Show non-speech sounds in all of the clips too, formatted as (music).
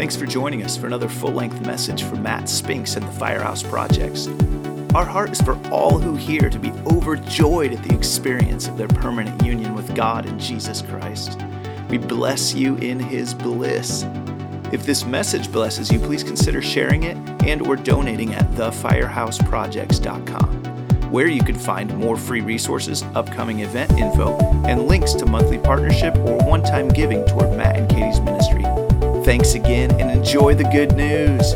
Thanks for joining us for another full length message from Matt Spinks and the Firehouse Projects. Our heart is for all who hear to be overjoyed at the experience of their permanent union with God in Jesus Christ. We bless you in his bliss. If this message blesses you, please consider sharing it and or donating at thefirehouseprojects.com, where you can find more free resources, upcoming event info, and links to monthly partnership or one-time giving toward Matt and Katie's ministry. Thanks again and enjoy the good news.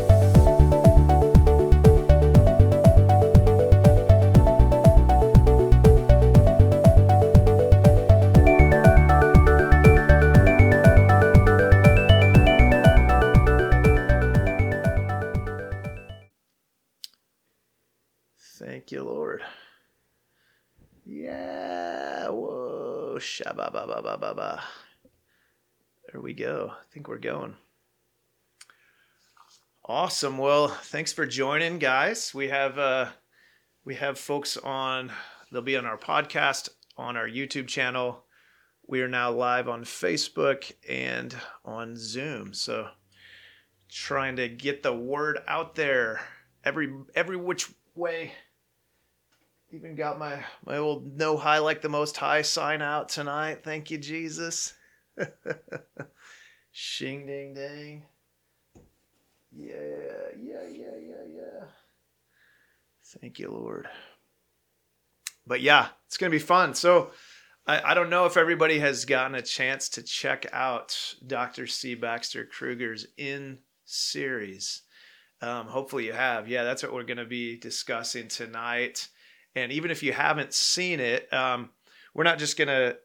Go. I think we're going. Awesome. Well, thanks for joining, guys. We have uh we have folks on they'll be on our podcast, on our YouTube channel. We are now live on Facebook and on Zoom. So trying to get the word out there every every which way. Even got my my old no high like the most high sign out tonight. Thank you, Jesus. (laughs) Shing ding dang. Yeah, yeah, yeah, yeah, yeah. Thank you, Lord. But yeah, it's gonna be fun. So I, I don't know if everybody has gotten a chance to check out Dr. C. Baxter Kruger's in series. Um, hopefully you have. Yeah, that's what we're going to be discussing tonight. And even if you haven't seen it, um, we're not just going to,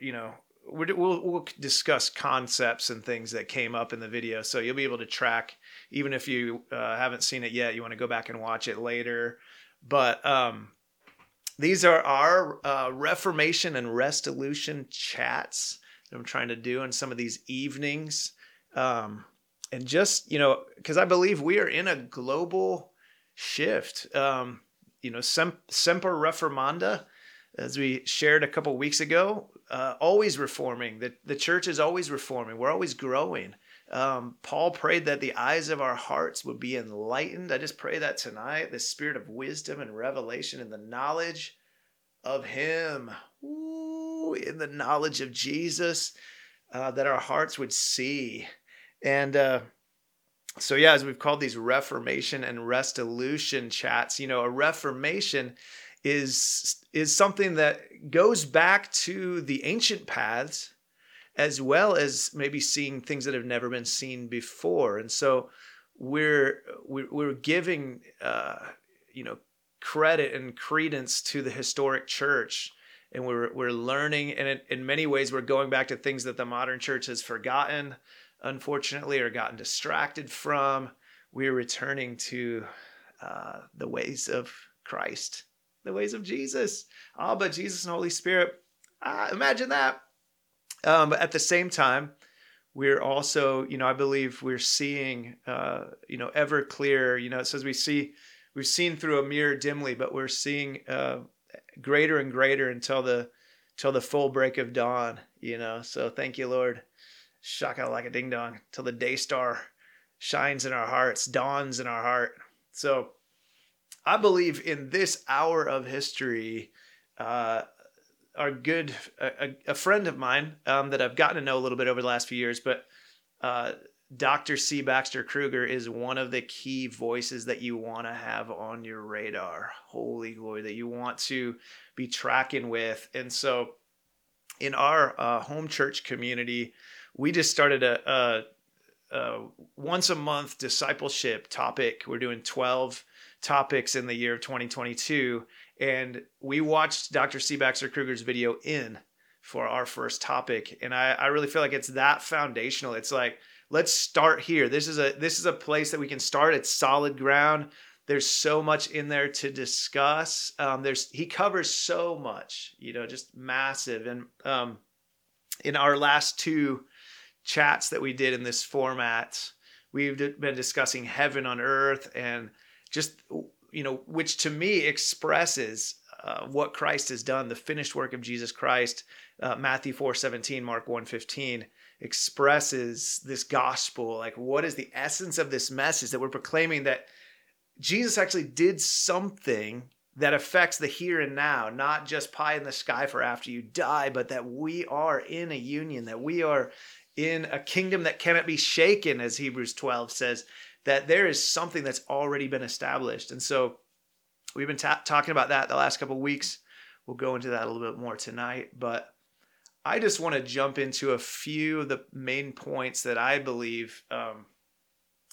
you know, we'll, we'll discuss concepts and things that came up in the video. So you'll be able to track, even if you uh, haven't seen it yet, you want to go back and watch it later. But um, these are our uh, Reformation and Restolution chats that I'm trying to do in some of these evenings. Um, and just you know because i believe we are in a global shift um you know sem- semper reformanda as we shared a couple weeks ago uh, always reforming. The, the church is always reforming. We're always growing. Um, paul prayed that the eyes of our hearts would be enlightened. I just pray that tonight the spirit of wisdom and revelation and the knowledge of him Ooh, in the knowledge of jesus uh, that our hearts would see. And uh, so, yeah, as we've called these Reformation and Restolution chats, you know, a Reformation is is something that goes back to the ancient paths as well as maybe seeing things that have never been seen before. And so we're we're, giving uh, you know credit and credence to the historic church. And we're we're learning and in, in many ways we're going back to things that the modern church has forgotten unfortunately, or gotten distracted from. We're returning to uh, the ways of Christ, the ways of Jesus. But Jesus and Holy Spirit, ah, imagine that. Um, but at the same time, we're also, you know, I believe we're seeing, uh, you know, ever clearer. You know, it says we see, we've seen through a mirror dimly, but we're seeing uh, greater and greater until the, till the full break of dawn. You know, so thank you, Lord shaka like a ding dong till the day star shines in our hearts, dawns in our heart. So I believe in this hour of history, uh, our good a, a, friend of mine um, that I've gotten to know a little bit over the last few years, but uh, Dr. C. Baxter Kruger is one of the key voices that you want to have on your radar. Holy glory, that you want to be tracking with. And so, in our uh, home church community, we just started a, a, a once a month discipleship topic. We're doing 12 topics in the year of 2022. And we watched Dr. C. Baxter Kruger's video in for our first topic. And I, I really feel like it's that foundational. It's like, let's start here. This is a this is a place that we can start. It's solid ground. There's so much in there to discuss. Um, there's he covers so much, you know, just massive. And um, in our last two chats that we did in this format, we've been discussing heaven on earth and just, you know, which to me expresses uh, what Christ has done, the finished work of Jesus Christ. uh, Matthew 4 17, Mark 1 15 expresses this gospel. Like, what is the essence of this message that we're proclaiming that Jesus actually did something that affects the here and now, not just pie in the sky for after you die, but that we are in a union, that we are in a kingdom that cannot be shaken, as Hebrews 12 says, that there is something that's already been established. And so we've been ta- talking about that the last couple weeks. We'll go into that a little bit more tonight, but I just want to jump into a few of the main points that I believe um,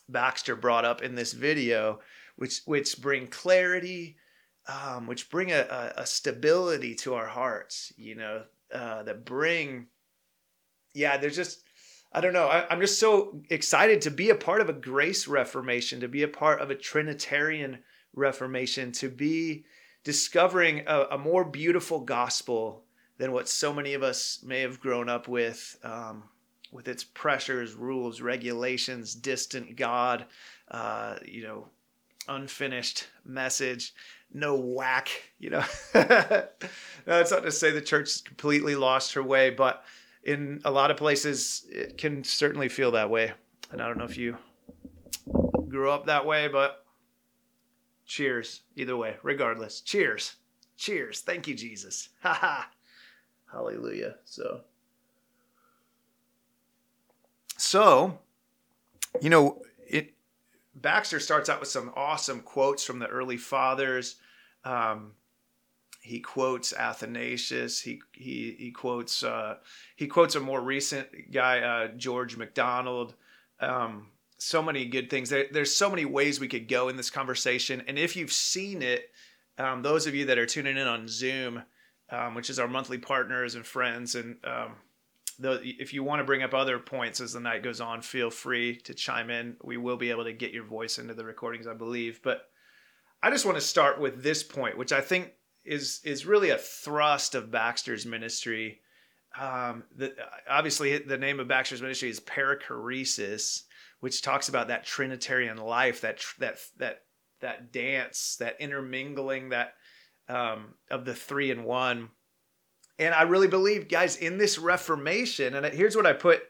Baxter brought up in this video, which which bring clarity, um, which bring a, a, stability to our hearts. You know, uh, that bring, yeah, there's just I don't know. I, am just so excited to be a part of a grace reformation, to be a part of a Trinitarian reformation, to be discovering a, a more beautiful gospel than what so many of us may have grown up with, um, with its pressures, rules, regulations, distant God, uh, you know, unfinished message, no whack, you know. (laughs) That's not to say the church completely lost her way, but in a lot of places, it can certainly feel that way. And I don't know if you grew up that way, but cheers either way, regardless. Cheers. Cheers. Thank you, Jesus. (laughs) Ha ha. Hallelujah. So, so, you know, it Baxter starts out with some awesome quotes from the early fathers. Um, he quotes Athanasius. He he he quotes uh, he quotes a more recent guy, uh, George MacDonald. Um, so many good things. There, there's so many ways we could go in this conversation. And if you've seen it, um, those of you that are tuning in on Zoom, um, which is our monthly partners and friends, and um, the, if you want to bring up other points as the night goes on, feel free to chime in. We will be able to get your voice into the recordings, I believe. But I just want to start with this point, which I think is is really a thrust of Baxter's ministry. Um, the, obviously, the name of Baxter's ministry is perichoresis, which talks about that Trinitarian life, that that that that dance, that intermingling, that um, of the three in one. And I really believe, guys, in this Reformation, and here's what I put.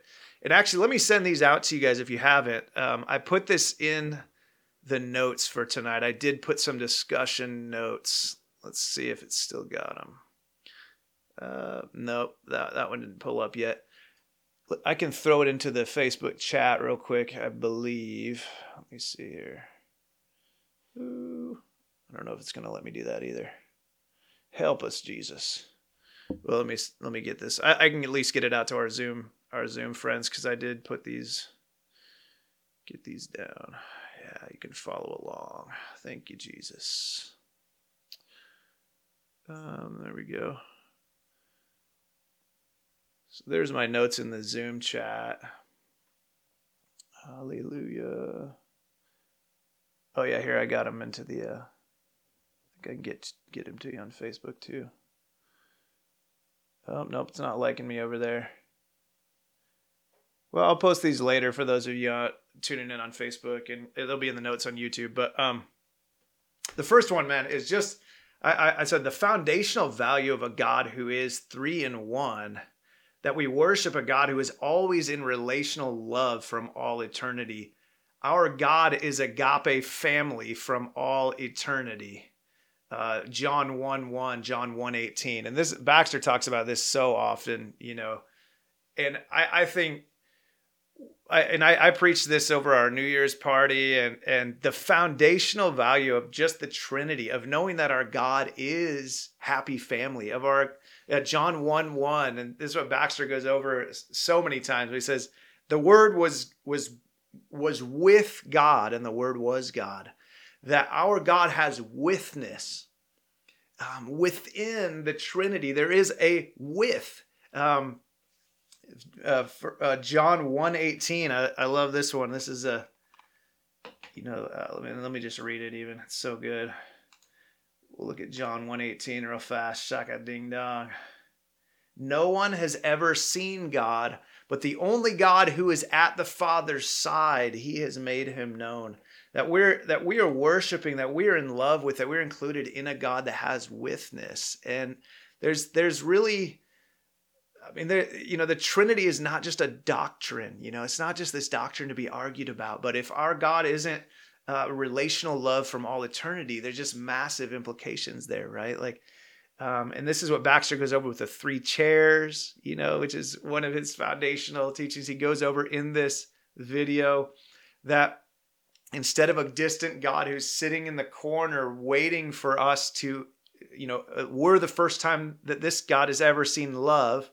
And actually, let me send these out to you guys if you haven't. Um, I put this in the notes for tonight. I did put some discussion notes. Let's see if it's still got them. Uh, nope, that, that one didn't pull up yet. I can throw it into the Facebook chat real quick, I believe. Let me see here. Ooh, I don't know if it's going to let me do that either. Help us, Jesus. Well, let me let me get this. I, I can at least get it out to our Zoom our Zoom friends because I did put these get these down. Yeah, you can follow along. Thank you, Jesus. Um, there we go. So there's my notes in the Zoom chat. Hallelujah. Oh yeah, here I got them into the. Uh, I can get get him to you on Facebook too. Oh nope, it's not liking me over there. Well, I'll post these later for those of you uh, tuning in on Facebook, and they'll be in the notes on YouTube. But um, the first one, man, is just I, I said the foundational value of a God who is three in one, that we worship a God who is always in relational love from all eternity. Our God is agape family from all eternity. Uh, John 1 1, John 1 18. And this Baxter talks about this so often, you know. And I, I think I, and I, I preached this over our New Year's party, and and the foundational value of just the Trinity of knowing that our God is happy family of our uh, John one one, and this is what Baxter goes over so many times. He says the Word was was was with God, and the Word was God. That our God has withness um, within the Trinity. There is a with. Um, uh, for, uh, John 118. I, I love this one. This is a, you know, uh, let, me, let me just read it even. It's so good. We'll look at John 118 real fast. Shaka ding dong. No one has ever seen God, but the only God who is at the Father's side, he has made him known. That we're that we are worshiping, that we are in love with, that we're included in a God that has withness. And there's there's really Mean, the, you know, the Trinity is not just a doctrine. You know, it's not just this doctrine to be argued about. But if our God isn't uh, relational love from all eternity, there's just massive implications there, right? Like, um, and this is what Baxter goes over with the three chairs, you know, which is one of his foundational teachings. He goes over in this video that instead of a distant God who's sitting in the corner waiting for us to, you know, uh, we're the first time that this God has ever seen love.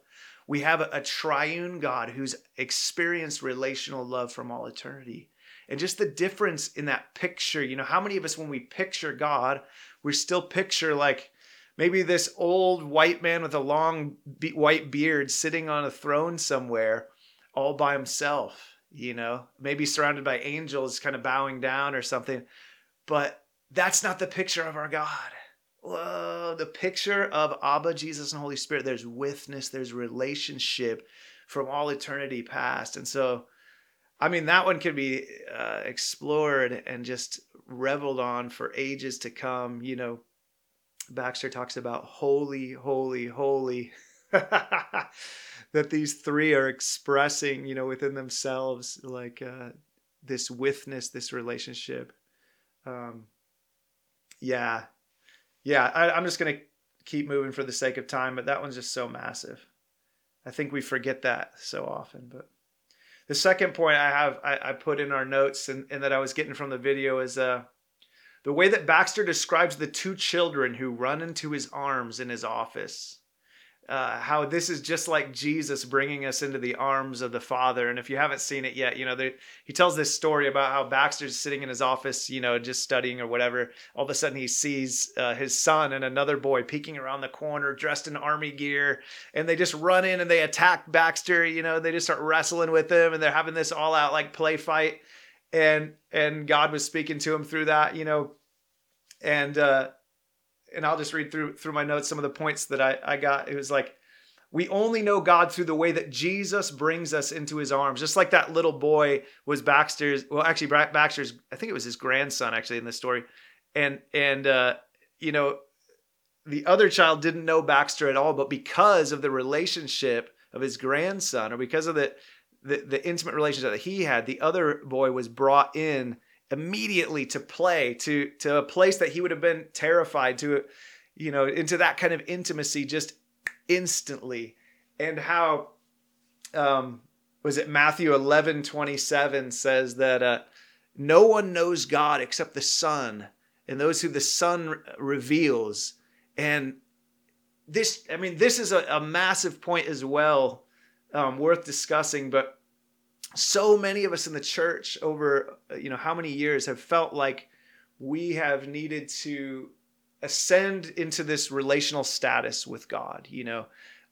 We have a, triune God who's experienced relational love from all eternity. And just the difference in that picture, you know, how many of us, when we picture God, we still picture like, maybe this old white man with a long be- white beard sitting on a throne somewhere all by himself you know? Maybe surrounded by angels kind of bowing down or something. But that's not the picture of our god the picture of abba jesus and holy spirit there's withness there's relationship from all eternity past and so i mean that one could be uh, explored and just reveled on for ages to come you know Baxter talks about holy, holy, holy. (laughs) that these three are expressing, you know, within themselves, like uh, this withness, this relationship. Um, yeah, yeah. I, I'm just gonna keep moving for the sake of time, but that one's just so massive. I think we forget that so often. But the second point I have, I, I put in our notes, and, and that I was getting from the video is, uh, the way that Baxter describes the two children who run into his arms in his office, uh, how this is just like Jesus bringing us into the arms of the Father. And if you haven't seen it yet, you know, he tells this story about how Baxter's sitting in his office, you know, just studying or whatever. All of a sudden, he sees uh, his son and another boy peeking around the corner, dressed in army gear, and they just run in and they attack Baxter. You know, they just start wrestling with him, and they're having this all-out like play fight and and God was speaking to him through that, you know, and uh, and I'll just read through through my notes some of the points that I I got. It was like we only know God through the way that Jesus brings us into his arms. Just like that little boy was Baxter's, well, actually Baxter's, I think it was his grandson actually in this story. And, and, uh, you know, the other child didn't know Baxter at all, but because of the relationship of his grandson or because of the, the, the intimate relationship that he had, the other boy was brought in immediately to play to to a place that he would have been terrified to you know into that kind of intimacy just instantly and how um was it Matthew 11 27 says that uh, no one knows God except the Son and those who the Son reveals. And this, I mean, this is a, a massive point as well, um, worth discussing. But so many of us in the church over you know how many years have felt like we have needed to ascend into this relational status with god you know?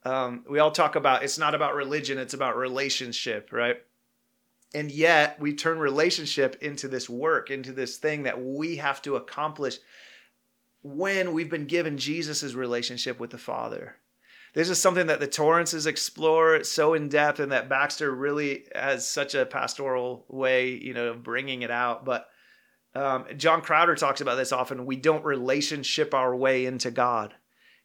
Um, we all talk about it's not about religion it's about relationship right? And yet we turn relationship into this work into this thing that we have to accomplish when we've been given jesus' relationship with the father this is something that the Torrances explore so in depth, and that Baxter really has such a pastoral way, you know, of bringing it out. But um, John Crowder talks about this often. We don't relationship our way into God.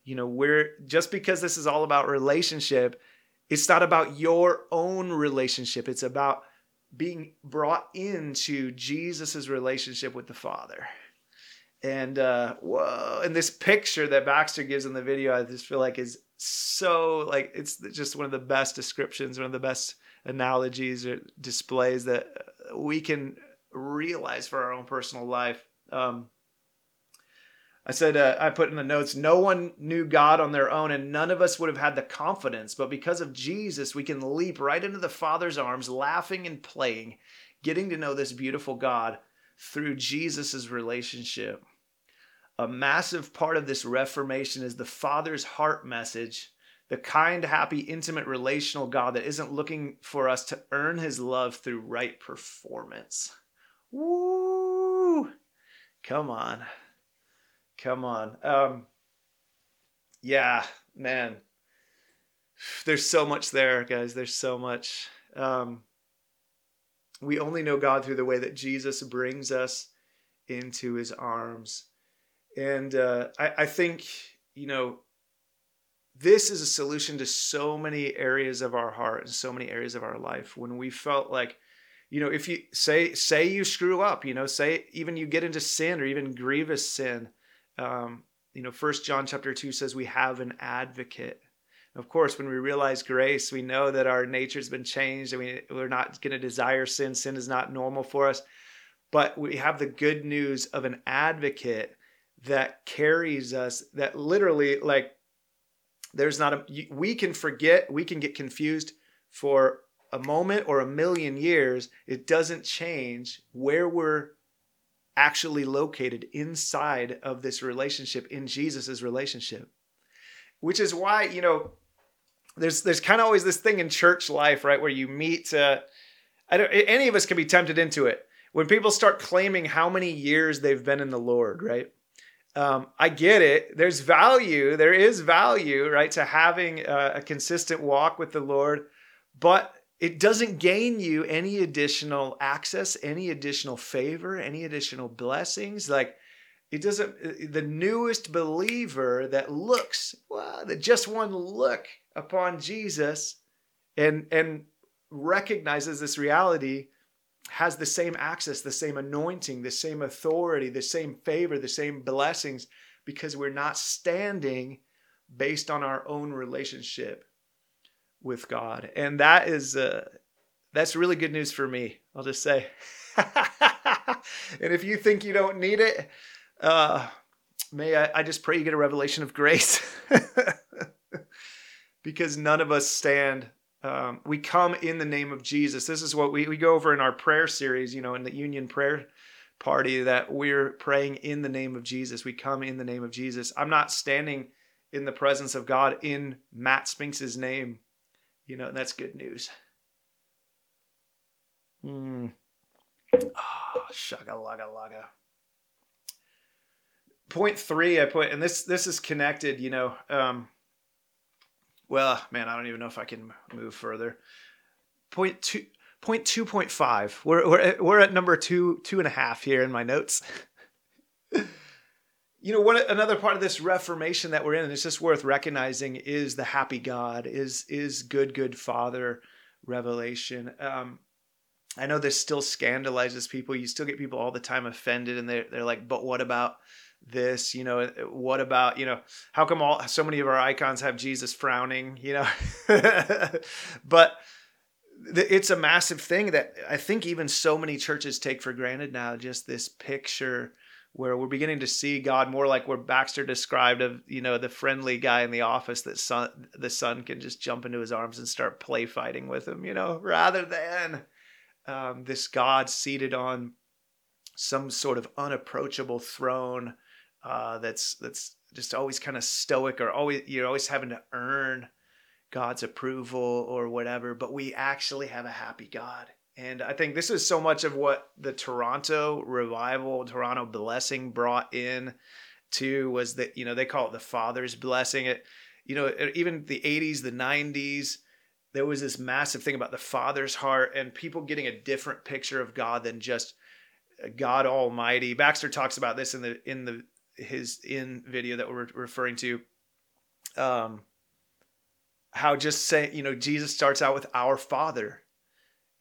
You know, we're just because this is all about relationship, it's not about your own relationship. It's about being brought into Jesus's relationship with the Father. And uh, whoa, and this picture that Baxter gives in the video, I just feel like is so like it's just one of the best descriptions, one of the best analogies or displays that we can realize for our own personal life. Um, I said, uh, I put in the notes, no one knew God on their own, and none of us would have had the confidence. But because of Jesus, we can leap right into the Father's arms, laughing and playing, getting to know this beautiful God through Jesus' relationship a massive part of this reformation is the Father's heart message, the kind, happy, intimate, relational God that isn't looking for us to earn his love through right performance. Woo! Come on. Come on. Um, yeah, man. There's so much there, guys. There's so much. Um, we only know God through the way that Jesus brings us into his arms and uh, I, I think you know this is a solution to so many areas of our heart and so many areas of our life when we felt like you know if you say say you screw up you know say even you get into sin or even grievous sin um, you know first john chapter 2 says we have an advocate. Of course when we realize grace we know that our nature's been changed and we, we're not going to desire sin. Sin is not normal for us. But we have the good news of an advocate that carries us that literally like there's not a we can forget we can get confused for a moment or a million years. It doesn't change where we're actually located inside of this relationship in jesus's relationship. Which is why you know there's there's kind of always this thing in church life right where you meet uh, I don't, any of us can be tempted into it. When people start claiming how many years they've been in the lord right um, I get it. There's value. There is value, right, to having a, a consistent walk with the Lord, but it doesn't gain you any additional access, any additional favor, any additional blessings. Like it doesn't. Uh, the newest believer that looks, well, that just one look upon Jesus, and and recognizes this reality has the same access, the same anointing, the same authority, the same favor, the same blessings because we're not standing based on our own relationship with God. And that is uh, that's really good news for me. I'll just say. (laughs) and if you think you don't need it, uh, may I, I just pray you get a revelation of grace. (laughs) because none of us stand um, we come in the name of Jesus. This is what we, we go over in our prayer series, you know, in the union prayer party, that we're praying in the name of Jesus. We come in the name of Jesus. I'm not standing in the presence of God in Matt Spinks's name, you know, and that's good news. Hmm. Oh, shaka laga laga. Point three, I put, and this this is connected, you know. Um, well, man, I don't even know if I can move further. Point two, point two point five. We're we're at, we're at number two two and a half here in my notes. (laughs) you know, one another part of this reformation that we're in, and it's just worth recognizing, is the happy God, is is good good Father revelation. Um, I know this still scandalizes people. You still get people all the time offended, and they're they're like, "But what about?" This you know what about you know how come all so many of our icons have jesus frowning you know? (laughs) But it's a massive thing that i think even so many churches take for granted now just this picture where we're beginning to see god more like where baxter described of you know the friendly guy in the office that son the son can just jump into his arms and start play fighting with him you know rather than um, this god seated on some sort of unapproachable throne uh, that's that's just always kind of stoic or always you're always having to earn God's approval or whatever. But we actually have a happy God. And I think this is so much of what the Toronto revival, Toronto blessing brought in to was that, you know, they call it the Father's blessing. It, you know, even the 80s, the 90s, there was this massive thing about the Father's heart and people getting a different picture of God than just God Almighty. Baxter talks about this in the in the his in video that we're referring to um how just say you know jesus starts out with our father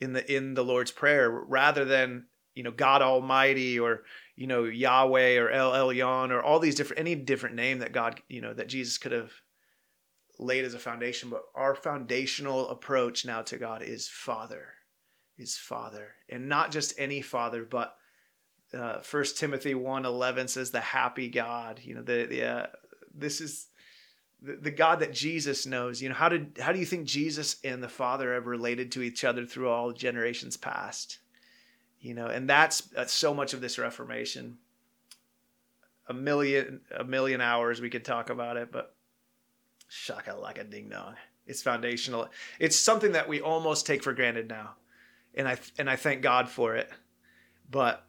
in the in the lord's prayer rather than you know god almighty or you know yahweh or el elyon or all these different any different name that god you know that jesus could have laid as a foundation. But our foundational approach now to god is father is father. And not just any father but uh, First Timothy 1 11 says the happy God. You know, the, the uh, this is the, the God that Jesus knows. You know, how did how do you think Jesus and the Father have related to each other through all generations past? You know, and that's, so much of this Reformation. A million a million hours we could talk about it, but shaka like a ding dong. It's foundational. It's something that we almost take for granted now, and I and I thank God for it. But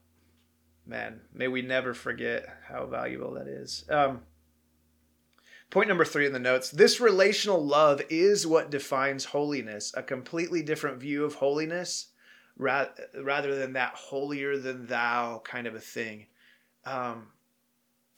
man, may we never forget how valuable that is. Um, point number three in the notes this relational love is what defines holiness, a completely different view of holiness ra- rather than that holier than thou kind of a thing. Um,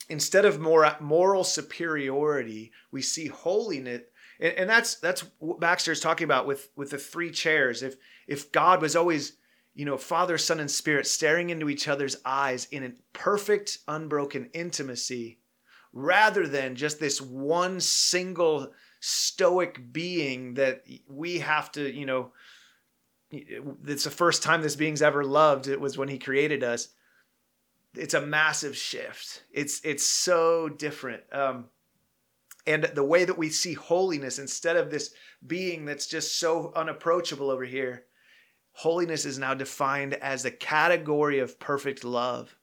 instead of more moral superiority, we see holiness. And, and that's that's what Baxter is talking about with with the three chairs. If if God was always, you know, Father, Son, and Spirit staring into each other's eyes in a perfect, unbroken intimacy, rather than just this one single stoic being that we have to, you know, it's the first time this being's ever loved. It was when he created us. It's a massive shift. It's it's so different. Um, and the way that we see holiness instead of this being that's just so unapproachable over here, holiness is now defined as the category of perfect love,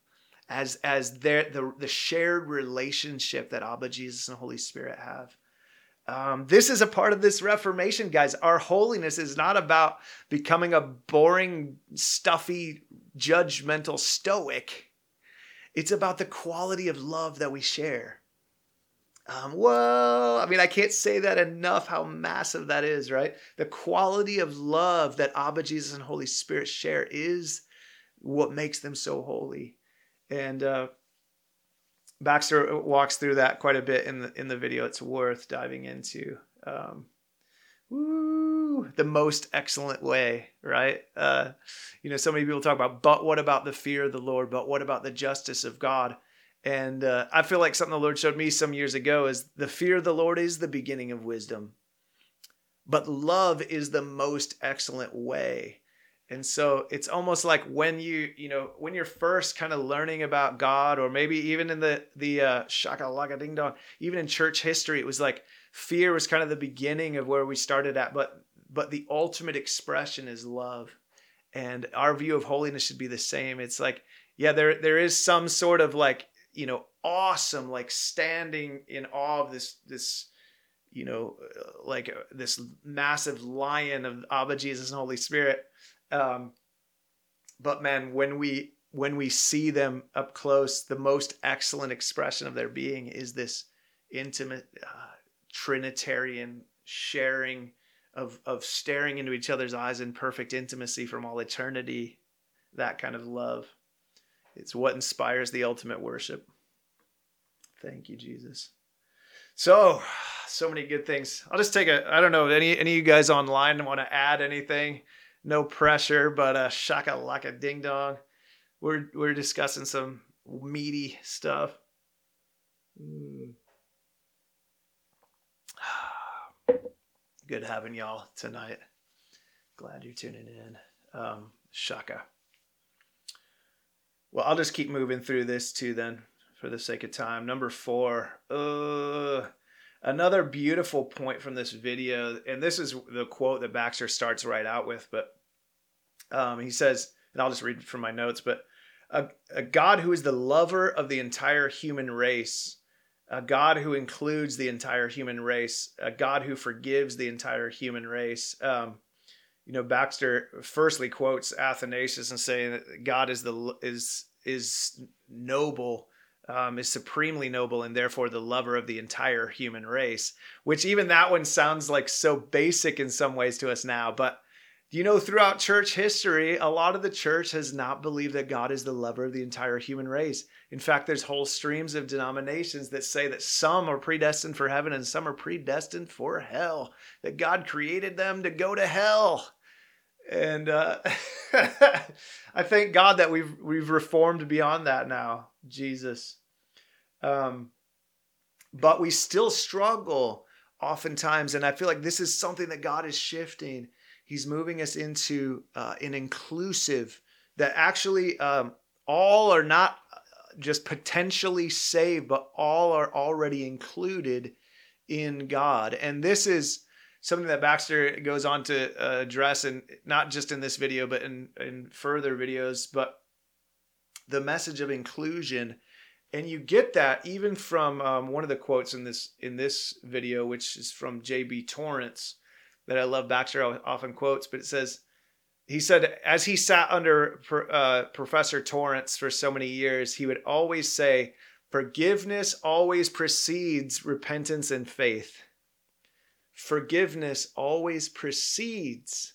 as as their the the shared relationship that Abba, Jesus, and Holy Spirit have. Um, this is a part of this Reformation, guys. Our holiness is not about becoming a boring, stuffy, judgmental stoic. It's about the quality of love that we share. Um, whoa, I mean, I can't say that enough how massive that is, right? The quality of love that Abba, Jesus, and Holy Spirit share is what makes them so holy. And uh, Baxter walks through that quite a bit in the in the video. It's worth diving into. Um, woo, the most excellent way, right? Uh, you know, so many people talk about, but what about the fear of the Lord? But what about the justice of God? And uh, I feel like something the Lord showed me some years ago is the fear of the Lord is the beginning of wisdom, but love is the most excellent way. And so it's almost like when you, you know, when you're first kind of learning about God, or maybe even in the the uh, shaka ding dong, even in church history, it was like fear was kind of the beginning of where we started at, but but the ultimate expression is love, and our view of holiness should be the same. It's like, yeah, there there is some sort of like you know awesome like standing in awe of this this you know like uh, this massive lion of Abba Jesus and Holy Spirit um, but man, when we when we see them up close, the most excellent expression of their being is this intimate uh, Trinitarian sharing of of staring into each other's eyes in perfect intimacy from all eternity. That kind of love. It's what inspires the ultimate worship. Thank you, Jesus. So, so many good things. I'll just take a. I don't know. Any any of you guys online want to add anything? no pressure, but uh, shaka laka ding dong. We're we're discussing some meaty stuff. Mm. (sighs) Good having y'all tonight. Glad you're tuning in. Um, shaka. Well, I'll just keep moving through this too, then, for the sake of time. Number four. Uh, Another beautiful point from this video, and this is the quote that Baxter starts right out with, but um, he says, and I'll just read from my notes, but a, a God who is the lover of the entire human race, a God who includes the entire human race, a God who forgives the entire human race. Um, you know, Baxter firstly quotes Athanasius and saying that God is the is is noble um, is supremely noble and therefore the lover of the entire human race. Which even that one sounds like so basic in some ways to us now. But you know, throughout church history, a lot of the church has not believed that God is the lover of the entire human race. In fact, there's whole streams of denominations that say that some are predestined for heaven and some are predestined for hell, that God created them to go to hell. And uh, (laughs) I thank God that we've we've reformed beyond that now. Jesus. Um, but we still struggle oftentimes. And I feel like this is something that God is shifting. He's moving us into uh, an inclusive that actually um, all are not uh, just potentially saved, but all are already included in God. And this is something that Baxter goes on to uh, address, and not just in this video, but in, in further videos. But the message of inclusion and you get that even from um, one of the quotes in this in this video, which is from J.B. Torrance, that I love. Baxter often quotes, but it says he said as he sat under uh, Professor Torrance for so many years, he would always say, "Forgiveness always precedes repentance and faith. Forgiveness always precedes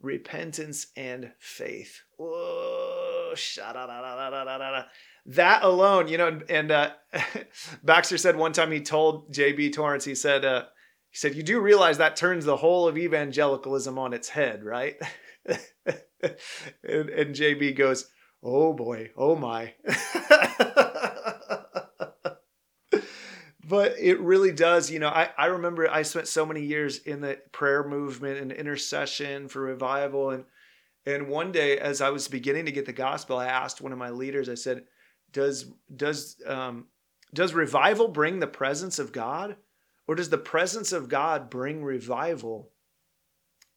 repentance and faith." Whoa that alone, you know, and uh, (laughs) Baxter said one time he told JB Torrance, he said, uh, he said, you do realize that turns the whole of evangelicalism on its head, right? (laughs) and, and JB goes, oh boy, oh my. (laughs) but it really does. You know, I, I remember I spent so many years in the prayer movement and intercession for revival. And, and one day, as I was beginning to get the gospel, I asked one of my leaders, I said, does, does, um, does revival bring the presence of God or does the presence of God bring revival?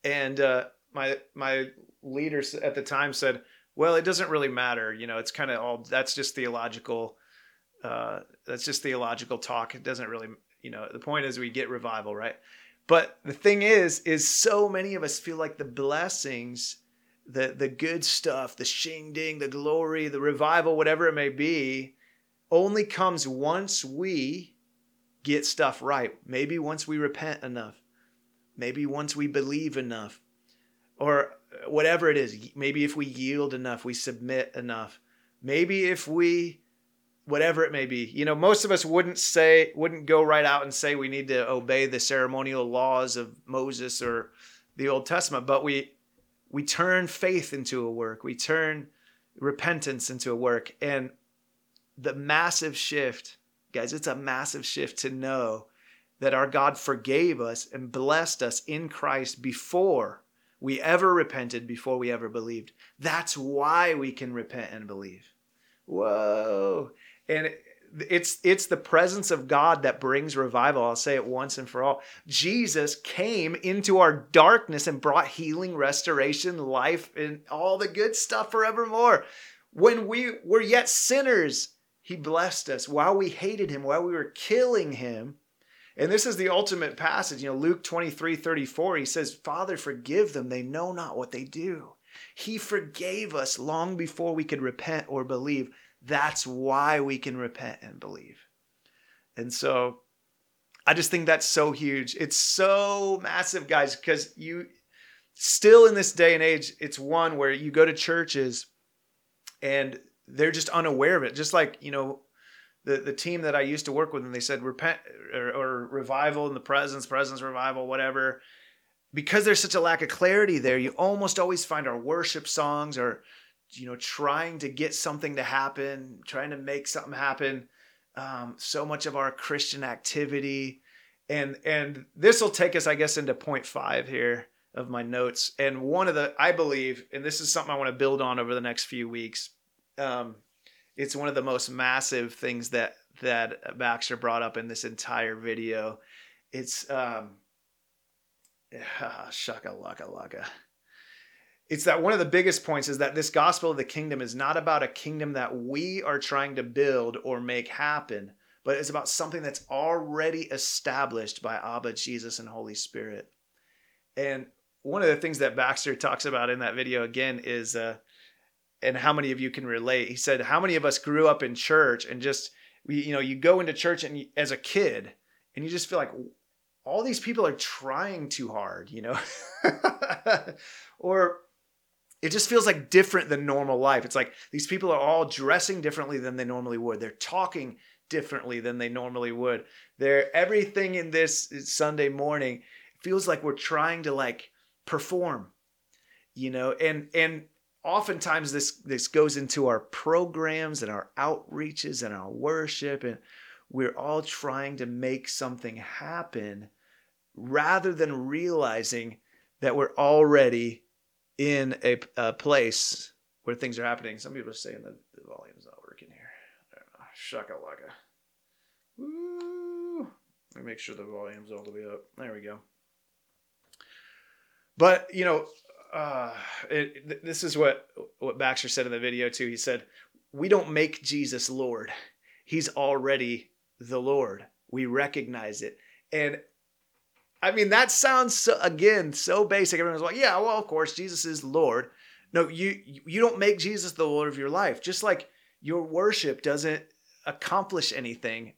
And, uh, my, my leaders at the time said, well, it doesn't really matter. You know, it's kind of all, that's just theological, uh, that's just theological talk. It doesn't really, you know, the point is we get revival, right? But the thing is, is so many of us feel like the blessings, the the good stuff, the shing ding, the glory, the revival, whatever it may be, only comes once we get stuff right. Maybe once we repent enough. Maybe once we believe enough. Or whatever it is. Maybe if we yield enough, we submit enough. Maybe if we whatever it may be. You know, most of us wouldn't say, wouldn't go right out and say we need to obey the ceremonial laws of Moses or the Old Testament, but we we turn faith into a work. We turn repentance into a work. And the massive shift, guys, it's a massive shift to know that our God forgave us and blessed us in Christ before we ever repented, before we ever believed. That's why we can repent and believe. Whoa and it's it's the presence of God that brings revival. I'll say it once and for all. Jesus came into our darkness and brought healing, restoration, life, and all the good stuff forevermore. When we were yet sinners, he blessed us while we hated him, while we were killing him. And this is the ultimate passage. You know, Luke 23 34, he says, Father, forgive them. They know not what they do. He forgave us long before we could repent or believe. That's why we can repent and believe. And so I just think that's so huge. It's so massive, guys, because you still in this day and age, it's one where you go to churches and they're just unaware of it. Just like, you know, the, the team that I used to work with, and they said repent or, or revival in the presence, presence, revival, whatever. Because there's such a lack of clarity there, you almost always find our worship songs or you know, trying to get something to happen, trying to make something happen. Um, so much of our Christian activity, and and this will take us, I guess, into point five here of my notes. And one of the, I believe, and this is something I want to build on over the next few weeks. Um, it's one of the most massive things that that Baxter brought up in this entire video. It's um, shaka laka laka it's that one of the biggest points is that this gospel of the kingdom is not about a kingdom that we are trying to build or make happen, but it's about something that's already established by Abba, Jesus, and Holy Spirit. And one of the things that Baxter talks about in that video again is, uh, and how many of you can relate? He said, How many of us grew up in church and just, you know, you go into church and you, as a kid and you just feel like all these people are trying too hard, you know? (laughs) or it just feels like different than normal life. It's like these people are all dressing differently than they normally would. They're talking differently than they normally would. They're everything in this Sunday morning feels like we're trying to like perform, you know, and and oftentimes this this goes into our programs and our outreaches and our worship and we're all trying to make something happen rather than realizing that we're already in a, a place where things are happening. Some people are saying that the volume's not working here. Shaka laka. Woo. Let me make sure the volume's all the way up. There we go. But you know, uh, it, this is what what Baxter said in the video too. He said, "We don't make Jesus Lord; He's already the Lord. We recognize it, and I mean, that sounds so, again so basic. Everyone's like, yeah, well, of course, Jesus is Lord. No, you you don't make Jesus the Lord of your life. Just like your worship doesn't accomplish anything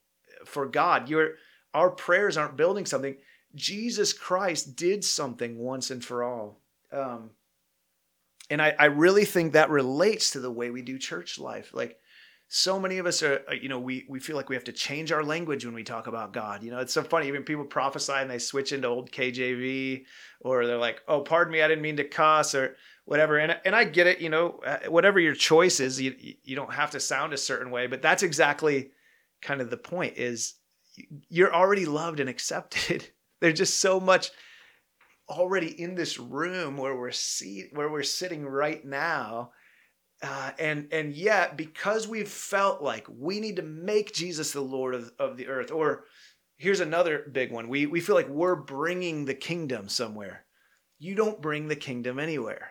for God. Your our prayers aren't building something. Jesus Christ did something once and for all. Um, And I, I really think that relates to the way we do church life. Like so many of us are, uh, you know, we, we feel like we have to change our language when we talk about God. You know, it's so funny. Even people prophesy and they switch into old KJV or they're like, oh, pardon me, I didn't mean to cuss or whatever. And, and I get it, you know, uh, whatever your choice is, you, you don't have to sound a certain way, but that's exactly kind of the point is you're already loved and accepted. (laughs) There's just so much already in this room where we're see where we're sitting right now. Uh, and and yet because we've felt like we need to make Jesus the Lord of, of the earth, or here's another big one. We we feel like we're bringing the kingdom somewhere. You don't bring the kingdom anywhere.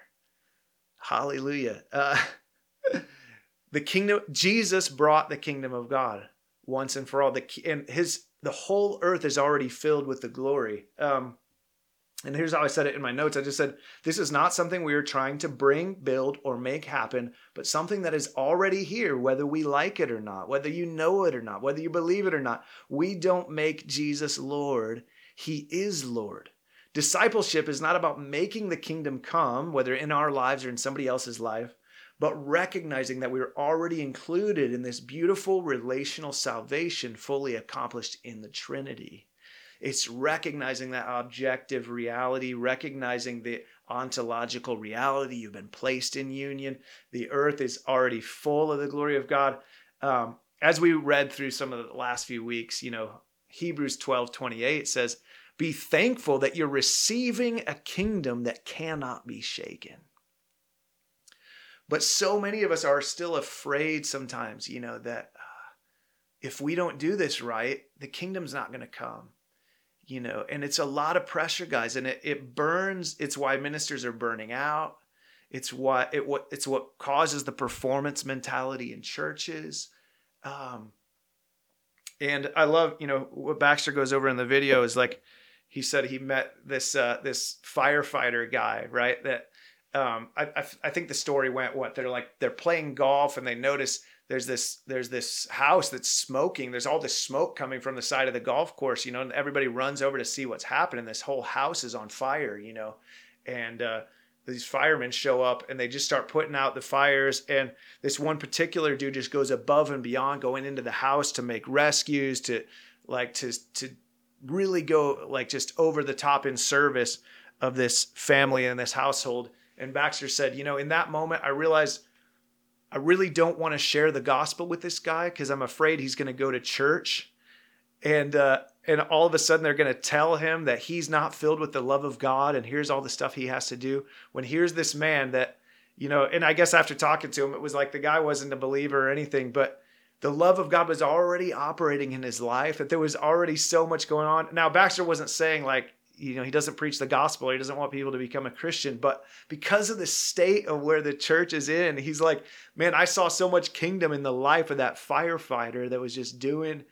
Hallelujah. Uh, (laughs) the kingdom Jesus brought the kingdom of God once and for all. The and his the whole earth is already filled with the glory. Um, and here's how I said it in my notes. I just said, this is not something we are trying to bring, build, or make happen, but something that is already here, whether we like it or not, whether you know it or not, whether you believe it or not. We don't make Jesus Lord, He is Lord. Discipleship is not about making the kingdom come, whether in our lives or in somebody else's life, but recognizing that we're already included in this beautiful relational salvation fully accomplished in the Trinity. It's recognizing that objective reality, recognizing the ontological reality. You've been placed in union. The earth is already full of the glory of God. Um, as we read through some of the last few weeks, you know, Hebrews 12 28 says, Be thankful that you're receiving a kingdom that cannot be shaken. But so many of us are still afraid sometimes, you know, that uh, if we don't do this right, the kingdom's not going to come you know and it's a lot of pressure guys and it, it burns it's why ministers are burning out. It's what it what it's what causes the performance mentality in churches. Um and i love you know what baxter goes over in the video is like he said he met this uh this firefighter guy right that um I, I i think the story went what they're like they're playing golf and they notice there's this there's this house that's smoking. There's all this smoke coming from the side of the golf course you know and everybody runs over to see what's happening. This whole house is on fire you know and uh, these firemen show up and they just start putting out the fires. And this one particular dude just goes above and beyond going into the house to make rescues to like to to really go like just over the top in service of this family and this household. And Baxter said you know in that moment I realized I really don't want to share the gospel with this guy because I'm afraid he's going to go to church and uh, and all of a sudden they're going to tell him that he's not filled with the love of God and here's all the stuff he has to do. When here's this man that you know, and I guess after talking to him, it was like the guy wasn't a believer or anything, but the love of God was already operating in his life. That there was already so much going on. Now Baxter wasn't saying like you know he doesn't preach the gospel he doesn't want people to become a christian but because of the state of where the church is in he's like man i saw so much kingdom in the life of that firefighter that was just doing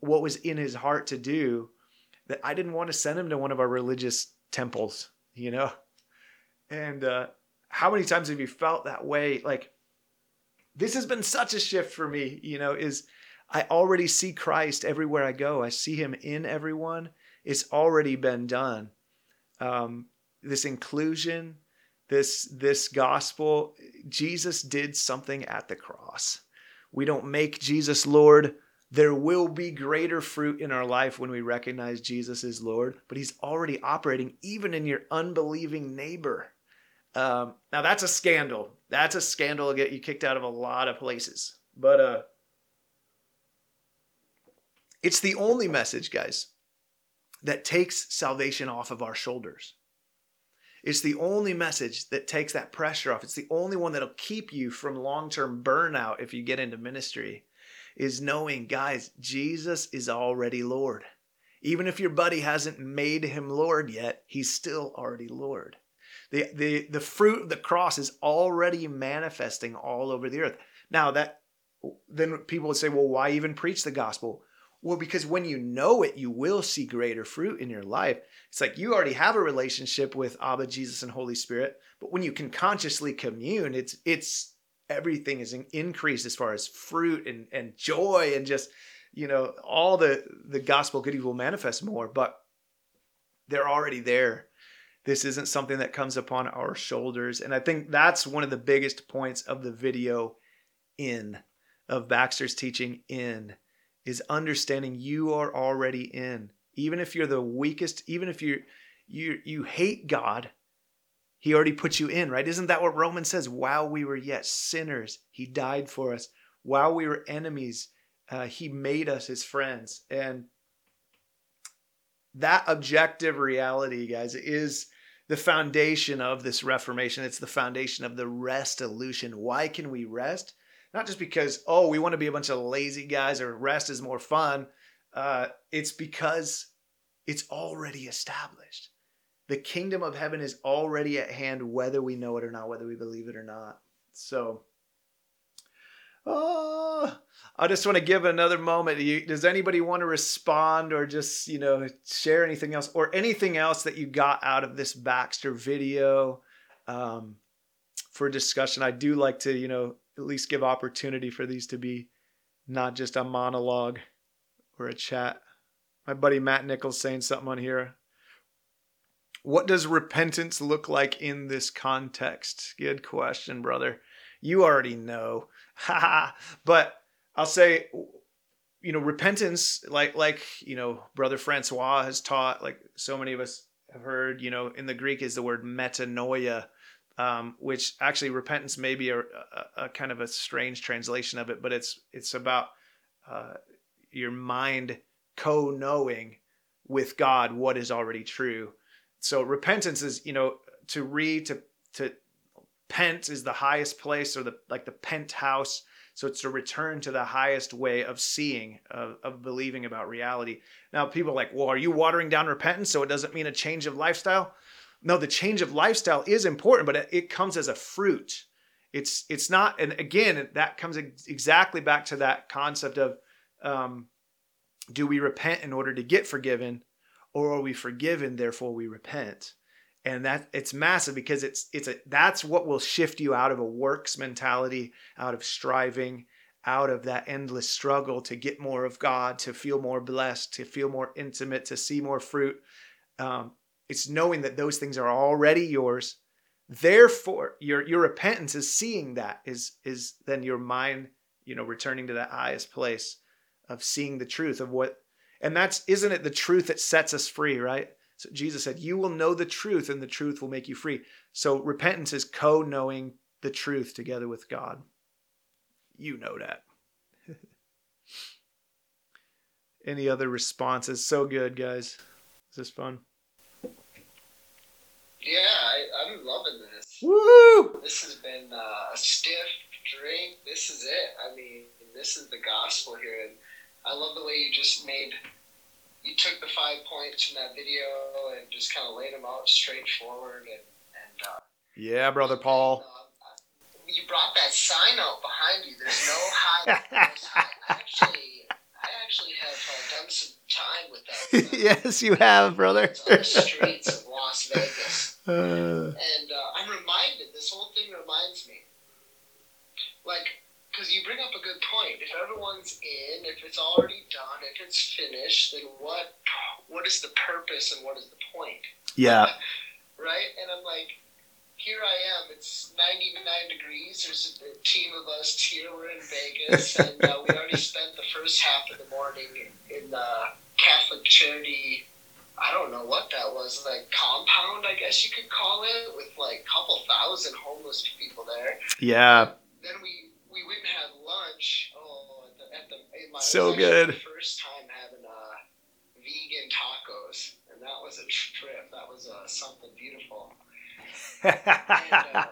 what was in his heart to do that i didn't want to send him to one of our religious temples you know? And uh how many times have you felt that way? Like this has been such a shift for me you know is i already see christ everywhere i go. I see him in everyone it's already been done. Um, this inclusion, this this gospel, Jesus did something at the cross. We don't make Jesus Lord. There will be greater fruit in our life when we recognize Jesus is Lord, but He's already operating even in your unbelieving neighbor. Um, now that's a scandal. That's a scandal to get you kicked out of a lot of places. But uh, it's the only message, guys that takes salvation off of our shoulders. It's the only message that takes that pressure off. It's the only one that'll keep you from long term burnout if you get into ministry, is knowing, guys, Jesus is already Lord. Even if your buddy hasn't made him Lord yet, he's still already Lord. The, the, the fruit of the cross is already manifesting all over the earth. Now, that then people would say, well, why even preach the gospel? Well, because when you know it, you will see greater fruit in your life. It's like you already have a relationship with Abba, Jesus, and Holy Spirit, but when you can consciously commune, it's it's everything is increased as far as fruit and and joy and just you know all the the gospel good will manifest more, but they're already there. This isn't something that comes upon our shoulders. And I think that's one of the biggest points of the video in of Baxter's teaching in is understanding you are already in. Even if you're the weakest, even if you you you hate God, he already put you in, right? Isn't that what Romans says? While we were yet sinners, he died for us. While we were enemies, uh, he made us his friends. And that objective reality, guys, is the foundation of this Reformation. It's the foundation of the rest restolution. Why can we rest? Not just because, oh, we want to be a bunch of lazy guys or rest is more fun. Uh, it's because it's already established. The kingdom of heaven is already at hand, whether we know it or not, whether we believe it or not. So, oh, I just want to give another moment. Does anybody want to respond or just, you know, share anything else or anything else that you got out of this Baxter video um, for discussion? I do like to, you know, at least give opportunity for these to be not just a monologue or a chat. My buddy Matt Nichols saying something on here. What does repentance look like in this context? Good question, brother. You already know. (laughs) but I'll say, you know, repentance, like like you know, brother Francois has taught, like so many of us have heard, you know, in the Greek is the word metanoia, um, which actually repentance may be a, a, a, kind of a strange translation of it, but it's it's about uh, your mind co-knowing with God what is already true. So repentance is, you know, to read to to pent is the highest place or the like the penthouse. So it's to return to the highest way of seeing, of, of believing about reality. Now people are like, well, are you watering down repentance so it doesn't mean a change of lifestyle? No the change of lifestyle is important but it, comes as a fruit. It's it's not and again that comes exactly back to that concept of um, do we repent in order to get forgiven or are we forgiven therefore we repent? And that it's massive because it's it's a that's what will shift you out of a works mentality out of striving out of that endless struggle to get more of god to feel more blessed to feel more intimate to see more fruit. Um, it's knowing that those things are already yours. Therefore, your your repentance is seeing that is is then your mind, you know, returning to that highest place of seeing the truth of what and that's isn't it the truth that sets us free, right? So Jesus said, "You will know the truth and the truth will make you free." So repentance is co-knowing the truth together with God. You know that. (laughs) Any other responses? So good, guys. Is this fun? Yeah, I, am loving this. Woo! This has been uh, a stiff drink. This is it. I mean, this is the gospel here, and I love the way you just made. You took the five points from that video and just kind of laid them out straightforward, and and. Uh, yeah, brother Paul. Uh, you brought that sign out behind you. There's no high. (laughs) Actually, I actually have uh, done some time with that. (laughs) yes, you have, brother. on the streets of Las Vegas. (laughs) Uh, and uh, I'm reminded, this whole thing reminds me, like, because you bring up a good point. If everyone's in, if it's already done, if it's finished, then what? What is the purpose and what is the point? Yeah. (laughs) right. And I'm like, here I am. It's 99 degrees. There's a team of us here. We're in Vegas, (laughs) and uh, we already spent the first half of the morning in the Catholic Charity I don't know what that was, like compound, I guess you could call it, with like a couple thousand homeless people there. Yeah. Then we we went and had lunch. Oh, at the, at the in my, so good. first time having uh, vegan tacos, and that was a trip. That was uh, something beautiful. And, (laughs) uh,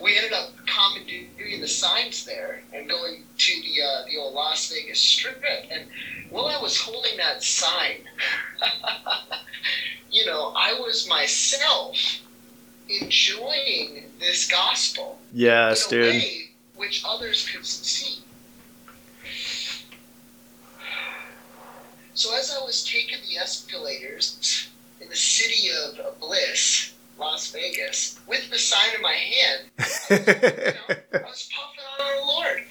we ended up commandeering the signs there and going to the uh, the old Las Vegas Strip. And while I was holding that sign, (laughs) you know, I was myself enjoying this gospel. Yes, dude. which others could see. So as I was taking the escalators in the city of bliss, Las Vegas with the sign in my hand. (laughs) you know, I was puffing on our Lord,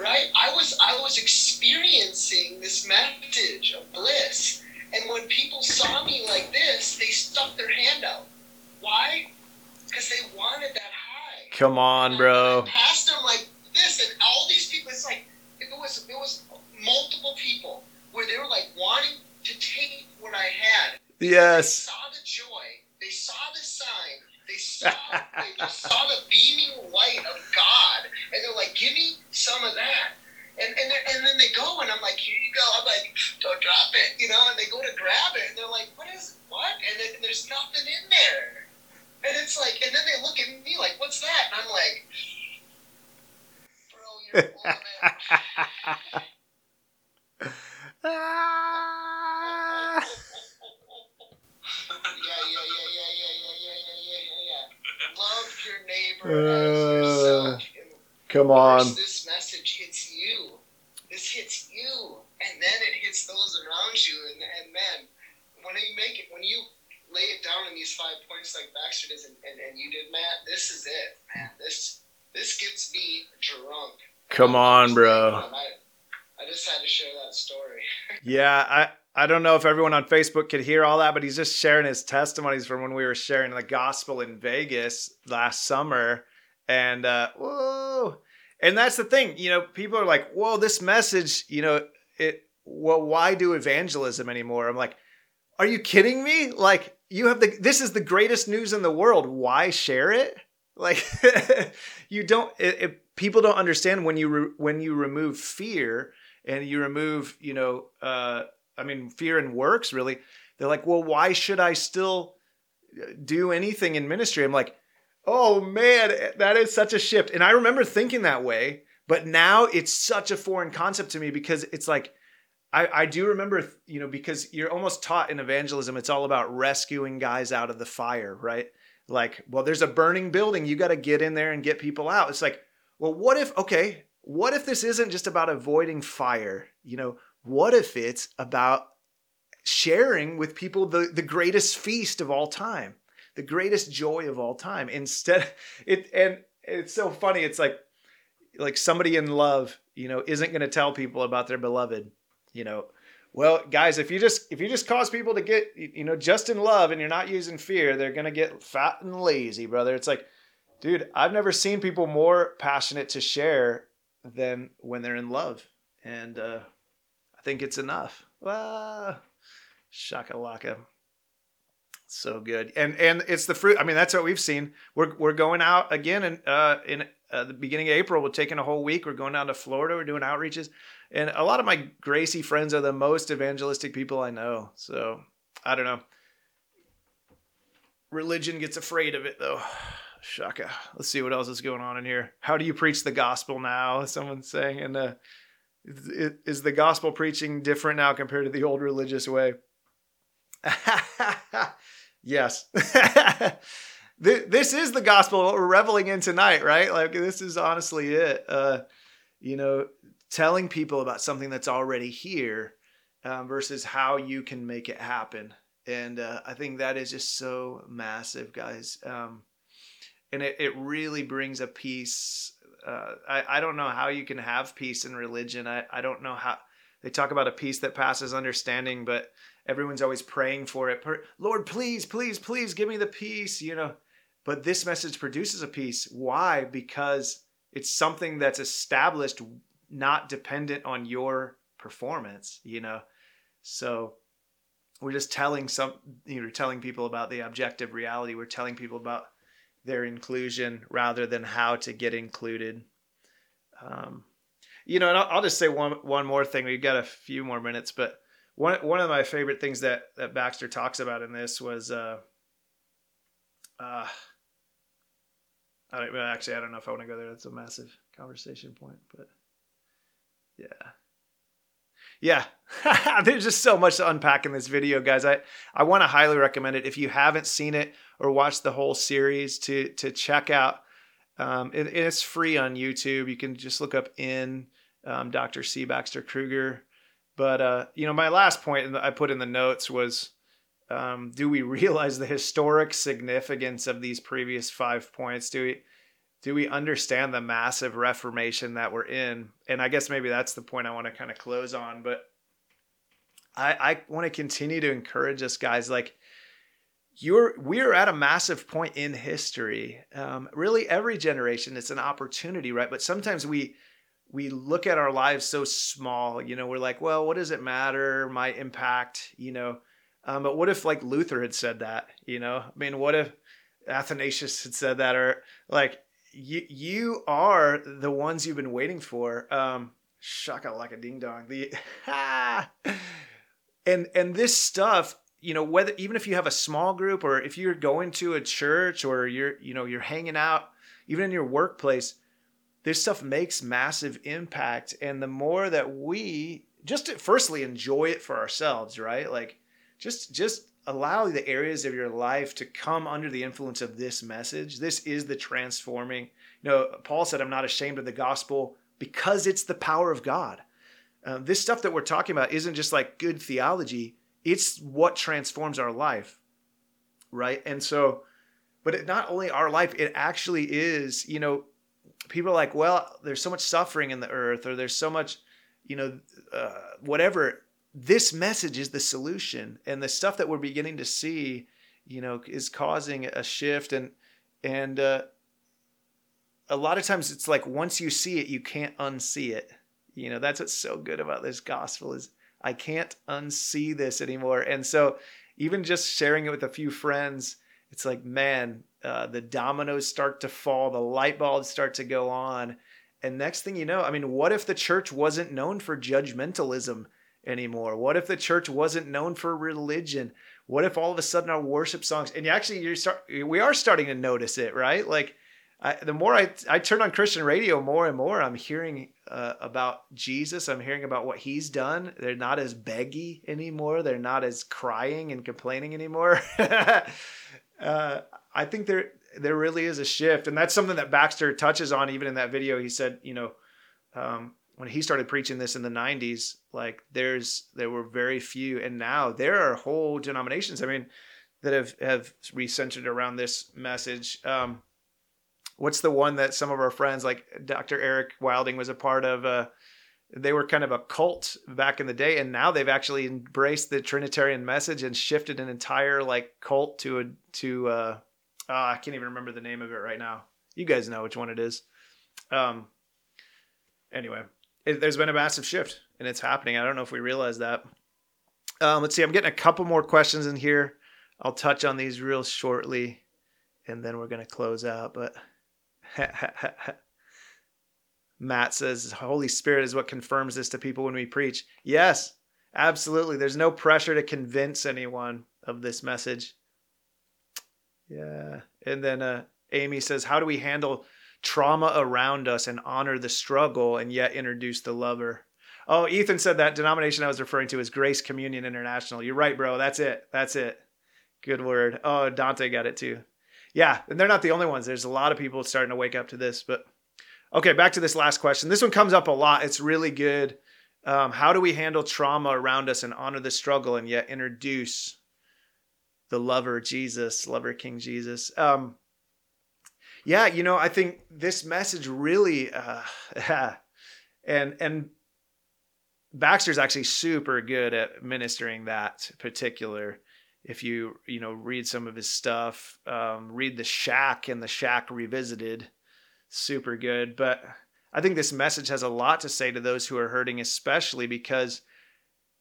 right? I was I was experiencing this message of bliss, and when people saw me like this, they stuck their hand out. Why? Because they wanted that high. Come on, bro. I passed them like this, and all these people. It's like it was it was multiple people where they were like wanting to take what I had. Yes. saw the joy. They saw the sign. They just saw the beaming light of God, and they're like, "Give me some of that." And and, then- and then they go, and I'm like, "Here you go." I'm like, "Don't drop it," you know. And they go to grab it, and they're like, "What is what?" And then there's nothing in there. And it's like, and then they look at me like, "What's that?" And I'm like, "Bro, you're full of it." Ah. Yourself. Uh, come on. first this message hits you. This hits you, and then it hits those around you. And, and man, when you make it, when you lay it down in these five points like Baxter does, and, and, and you did, Matt, this is it, man. This this gets me drunk. Come on, bro. I, I just had to share that story. (laughs) Yeah, I I don't know if everyone on Facebook could hear all that, but he's just sharing his testimonies from when we were sharing the gospel in Vegas last summer. And uh whoa. And that's the thing, you know, people are like, "Whoa, this message, you know, it well, why do evangelism anymore?" I'm like, "Are you kidding me? Like you have the this is the greatest news in the world. Why share it?" Like (laughs) you don't it, it, people don't understand when you re, when you remove fear and you remove, you know, uh, I mean, fear and works really. They're like, well, why should I still uh, do anything in ministry? I'm like, oh man, eh, that is such a shift. And I remember thinking that way, but now it's such a foreign concept to me because it's like, I, I do remember, you know, because you're almost taught in evangelism, it's all about rescuing guys out of the fire, right? Like, well, there's a burning building. You got to get in there and get people out. It's like, well, what if, okay, what if this isn't just about avoiding fire? You know, what if it's about sharing with people the, the greatest feast of all time, the greatest joy of all time? Instead, (laughs) it, and it's so funny. It's like, like somebody in love, you know, isn't going to tell people about their beloved, you know, well, guys, if you just if you just cause people to get you know just in love and you're not using fear, they're gonna get fat and lazy, brother. It's like, dude, I've never seen people more passionate to share than when they're in love, and uh, think it's enough. Well, shakalaka, so good, and and it's the fruit. I mean, that's what we've seen. We're we're going out again in uh, in uh, the beginning of April. We're taking a whole week. We're going down to Florida. We're doing outreaches. And a lot of my Gracie friends are the most evangelistic people I know. So I don't know. Religion gets afraid of it though. Shaka. Let's see what else is going on in here. How do you preach the gospel now? Someone's saying, and uh, is, the gospel preaching different now compared to the old religious way? (laughs) yes. (laughs) this is the gospel what we're reveling in tonight, right? Like this is honestly it. Uh, you know, telling people about something that's already here um, versus how you can make it happen. And uh, I think that is just so massive, guys. Um, and it, it really brings a peace. Uh, I, I don't know how you can have peace in religion. I, I don't know how they talk about a peace that passes understanding, but everyone's always praying for it. Lord, please, please, please give me the peace, you know. But this message produces a peace. Why? Because it's something that's established not dependent on your performance you know so we're just telling some you know telling people about the objective reality we're telling people about their inclusion rather than how to get included um, you know and I'll, I'll just say one one more thing we've got a few more minutes but one one of my favorite things that that Baxter talks about in this was uh uh I don't, actually I don't know if I want to go there that's a massive conversation point but yeah. Yeah. (laughs) There's just so much to unpack in this video, guys. I, I want to highly recommend it. If you haven't seen it or watch the whole series to to check out. Um, it, it's free on YouTube. You can just look up in um, Dr. C. Baxter Kruger. But uh, you know, my last point I put in the notes was um, do we (laughs) realize the historic significance of these previous five points? Do we do we understand the massive reformation that we're in? And I guess maybe that's the point I want to kind of close on. But I, I want to continue to encourage us guys, like, you're we're at a massive point in history. Um, really, every generation it's an opportunity, right? But sometimes we we look at our lives so small. You know, we're like, well, what does it matter? My impact, you know. Um, but what if like Luther had said that? You know, I mean, what if Athanasius had said that, or like you you are the ones you've been waiting for. Um, shaka like a ding dong. The (laughs) and and this stuff you know whether even if you have a small group or if you're going to a church or you're you know you're hanging out even in your workplace this stuff makes massive impact. And the more that we just firstly enjoy it for ourselves right? Like just just allow the areas of your life to come under the influence of this message. This is the transforming you know paul said i'm not ashamed of the gospel because it's the power of god. Uh, this stuff that we're talking about isn't just like good theology it's what transforms our life right? And so but it, not only our life it actually is you know people are like well there's so much suffering in the earth or there's so much you know uh, whatever. This message is the solution and the stuff that we're beginning to see you know is causing a shift and and uh, a lot of times it's like once you see it you can't unsee it. You know that's what's so good about this gospel is I can't unsee this anymore. And so, even just sharing it with a few friends, it's like, man, uh, the dominoes start to fall, the light bulbs start to go on. And next thing you know, I mean, what if the church wasn't known for judgmentalism anymore? What if the church wasn't known for religion? What if all of a sudden our worship songs, and actually, you start, we are starting to notice it, right? Like, I, the more I, I turn on Christian radio, more and more I'm hearing uh, about Jesus. I'm hearing about what he's done. They're not as beggy anymore. They're not as crying and complaining anymore. (laughs) uh, I think there there really is a shift, and that's something that Baxter touches on even in that video. He said, you know, um, when he started preaching this in the 90s, like there's there were very few, and now there are whole denominations. I mean, that have have recentered around this message. Um, what's the one that some of our friends like Dr. Eric Wilding was a part of? Uh, they were kind of a cult back in the day, and now they've actually embraced the Trinitarian message and shifted an entire like cult to a to uh, uh, I can't even remember the name of it right now. You guys know which one it is. Um, anyway, it, there's been a massive shift, and it's happening. I don't know if we realize that. Um, let's see. I'm getting a couple more questions in here. I'll touch on these real shortly, and then we're gonna close out. But (laughs) Matt says, Holy Spirit is what confirms this to people when we preach. Yes, absolutely. There's no pressure to convince anyone of this message. Yeah. And then uh, Amy says, How do we handle trauma around us and honor the struggle and yet introduce the lover? Oh, Ethan said that denomination I was referring to is Grace Communion International. You're right, bro. That's it. That's it. Good word. Oh, Dante got it too yeah, and they're not the only ones. There's a lot of people starting to wake up to this. But okay, back to this last question. This one comes up a lot. It's really good. Um, how do we handle trauma around us and honor the struggle and yet introduce the lover Jesus, lover King Jesus? Um, yeah, you know, I think this message really, uh, (laughs) and and Baxter's actually super good at ministering that particular if you you know read some of his stuff um, read the shack and the shack revisited super good. But i think this message has a lot to say to those who are hurting especially because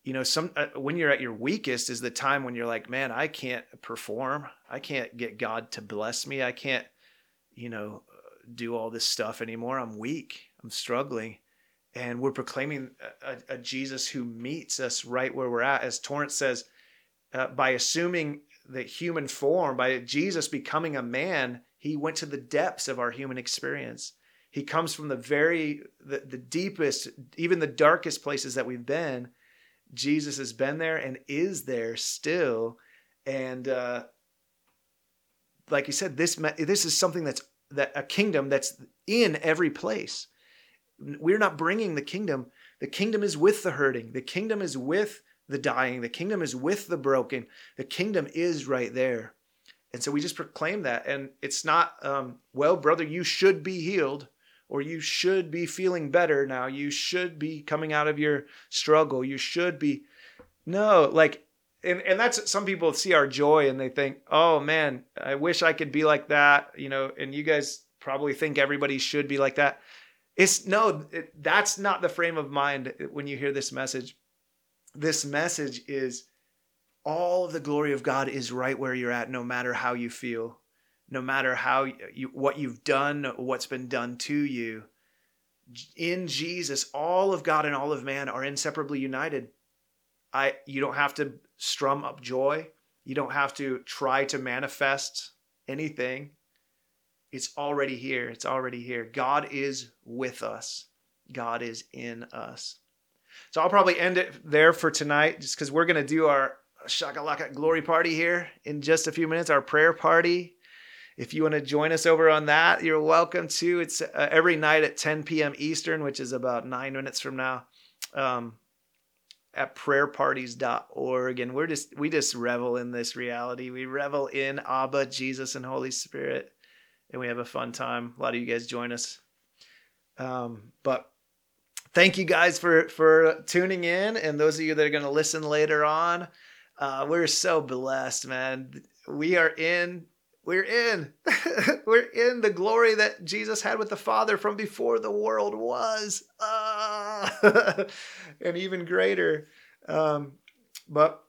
you know some uh, when you're at your weakest is the time when you're like man i can't perform. I can't get god to bless me. I can't you know do all this stuff anymore. I'm weak. I'm struggling. And we're proclaiming a, a, jesus who meets us right where we're at. As torrance says uh, by assuming the human form, by Jesus becoming a man, he went to the depths of our human experience. He comes from the very, the, the deepest, even the darkest places that we've been. Jesus has been there and is there still. And uh, like you said, this this is something that's that a kingdom that's in every place. We're not bringing the kingdom. The kingdom is with the hurting. The kingdom is with the dying. The kingdom is with the broken. The kingdom is right there. And so we just proclaim that. And it's not, um, well, brother, you should be healed or you should be feeling better now. You should be coming out of your struggle. You should be. No, like and, and that's some people see our joy and they think, oh man, I wish I could be like that, you know, and you guys probably think everybody should be like that. It's no, it, that's not the frame of mind when you hear this message. This message is all of the glory of God is right where you're at, no matter how you feel, no matter how you, what you've done, what's been done to you. In Jesus, all of God and all of man are inseparably united. I, you don't have to strum up joy. You don't have to try to manifest anything. It's already here. It's already here. God is with us. God is in us. So I'll probably end it there for tonight just because we're going to do our Shakalaka glory party here in just a few minutes, our prayer party. If you want to join us over on that, you're welcome to. It's uh, every night at 10 p.m. Eastern, which is about nine minutes from now. Um, at prayerparties.org and we're just we just revel in this reality we revel in abba jesus and holy spirit and we have a fun time a lot of you guys join us um, but thank you guys for for tuning in and those of you that are going to listen later on uh, we're so blessed man. We are in we're in (laughs) we're in the glory that jesus had with the father from before the world was. Uh, (laughs) and even greater. Um, but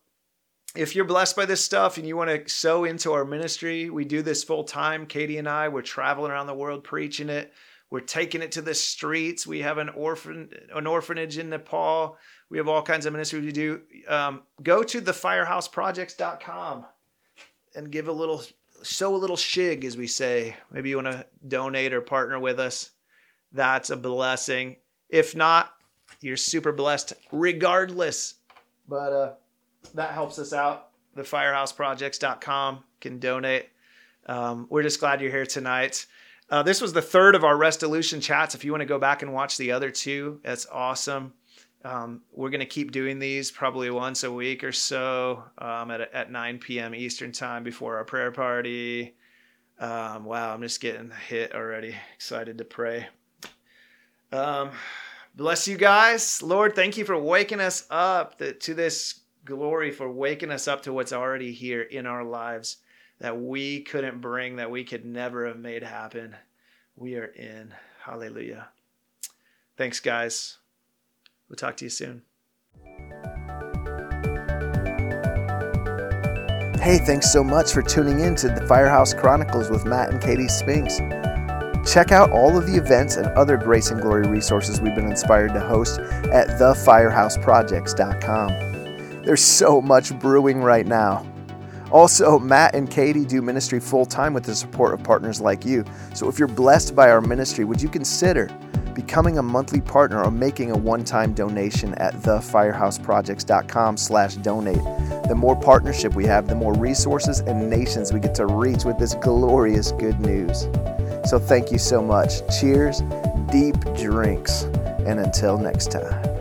if you're blessed by this stuff and you want to sow into our ministry we do this full time. Katie and i we're traveling around the world preaching it we're taking it to the streets we have an orphan an orphanage in nepal we have all kinds of ministry we do um, go to thefirehouseprojects.com and give a little sow a little shig, as we say. Maybe you want to donate or partner with us. That's a blessing. If not, you're super blessed regardless. But uh, that helps us out. TheFirehouseProjects.com can donate. Um, we're just glad you're here tonight. Uh, this was the third of our Restolution chats. If you want to go back and watch the other two, that's awesome. Um, we're going to keep doing these probably once a week or so um, at, at 9 p.m. Eastern time before our prayer party. Um, wow, I'm just getting hit already. Excited to pray. Um, bless you guys. Lord, thank you for waking us up to this glory, for waking us up to what's already here in our lives that we couldn't bring, that we could never have made happen. We are in. Hallelujah. Thanks, guys. We'll talk to you soon. Hey, thanks so much for tuning in to the Firehouse Chronicles with Matt and Katie Spinks. Check out all of the events and other Grace and Glory resources we've been inspired to host at thefirehouseprojects.com. There's so much brewing right now. Also, Matt and Katie do ministry full time with the support of partners like you. So if you're blessed by our ministry, would you consider becoming a monthly partner or making a one-time donation at thefirehouseprojects.com slash donate. The more partnership we have, the more resources and nations we get to reach with this glorious good news. So thank you so much. Cheers, deep drinks, and until next time.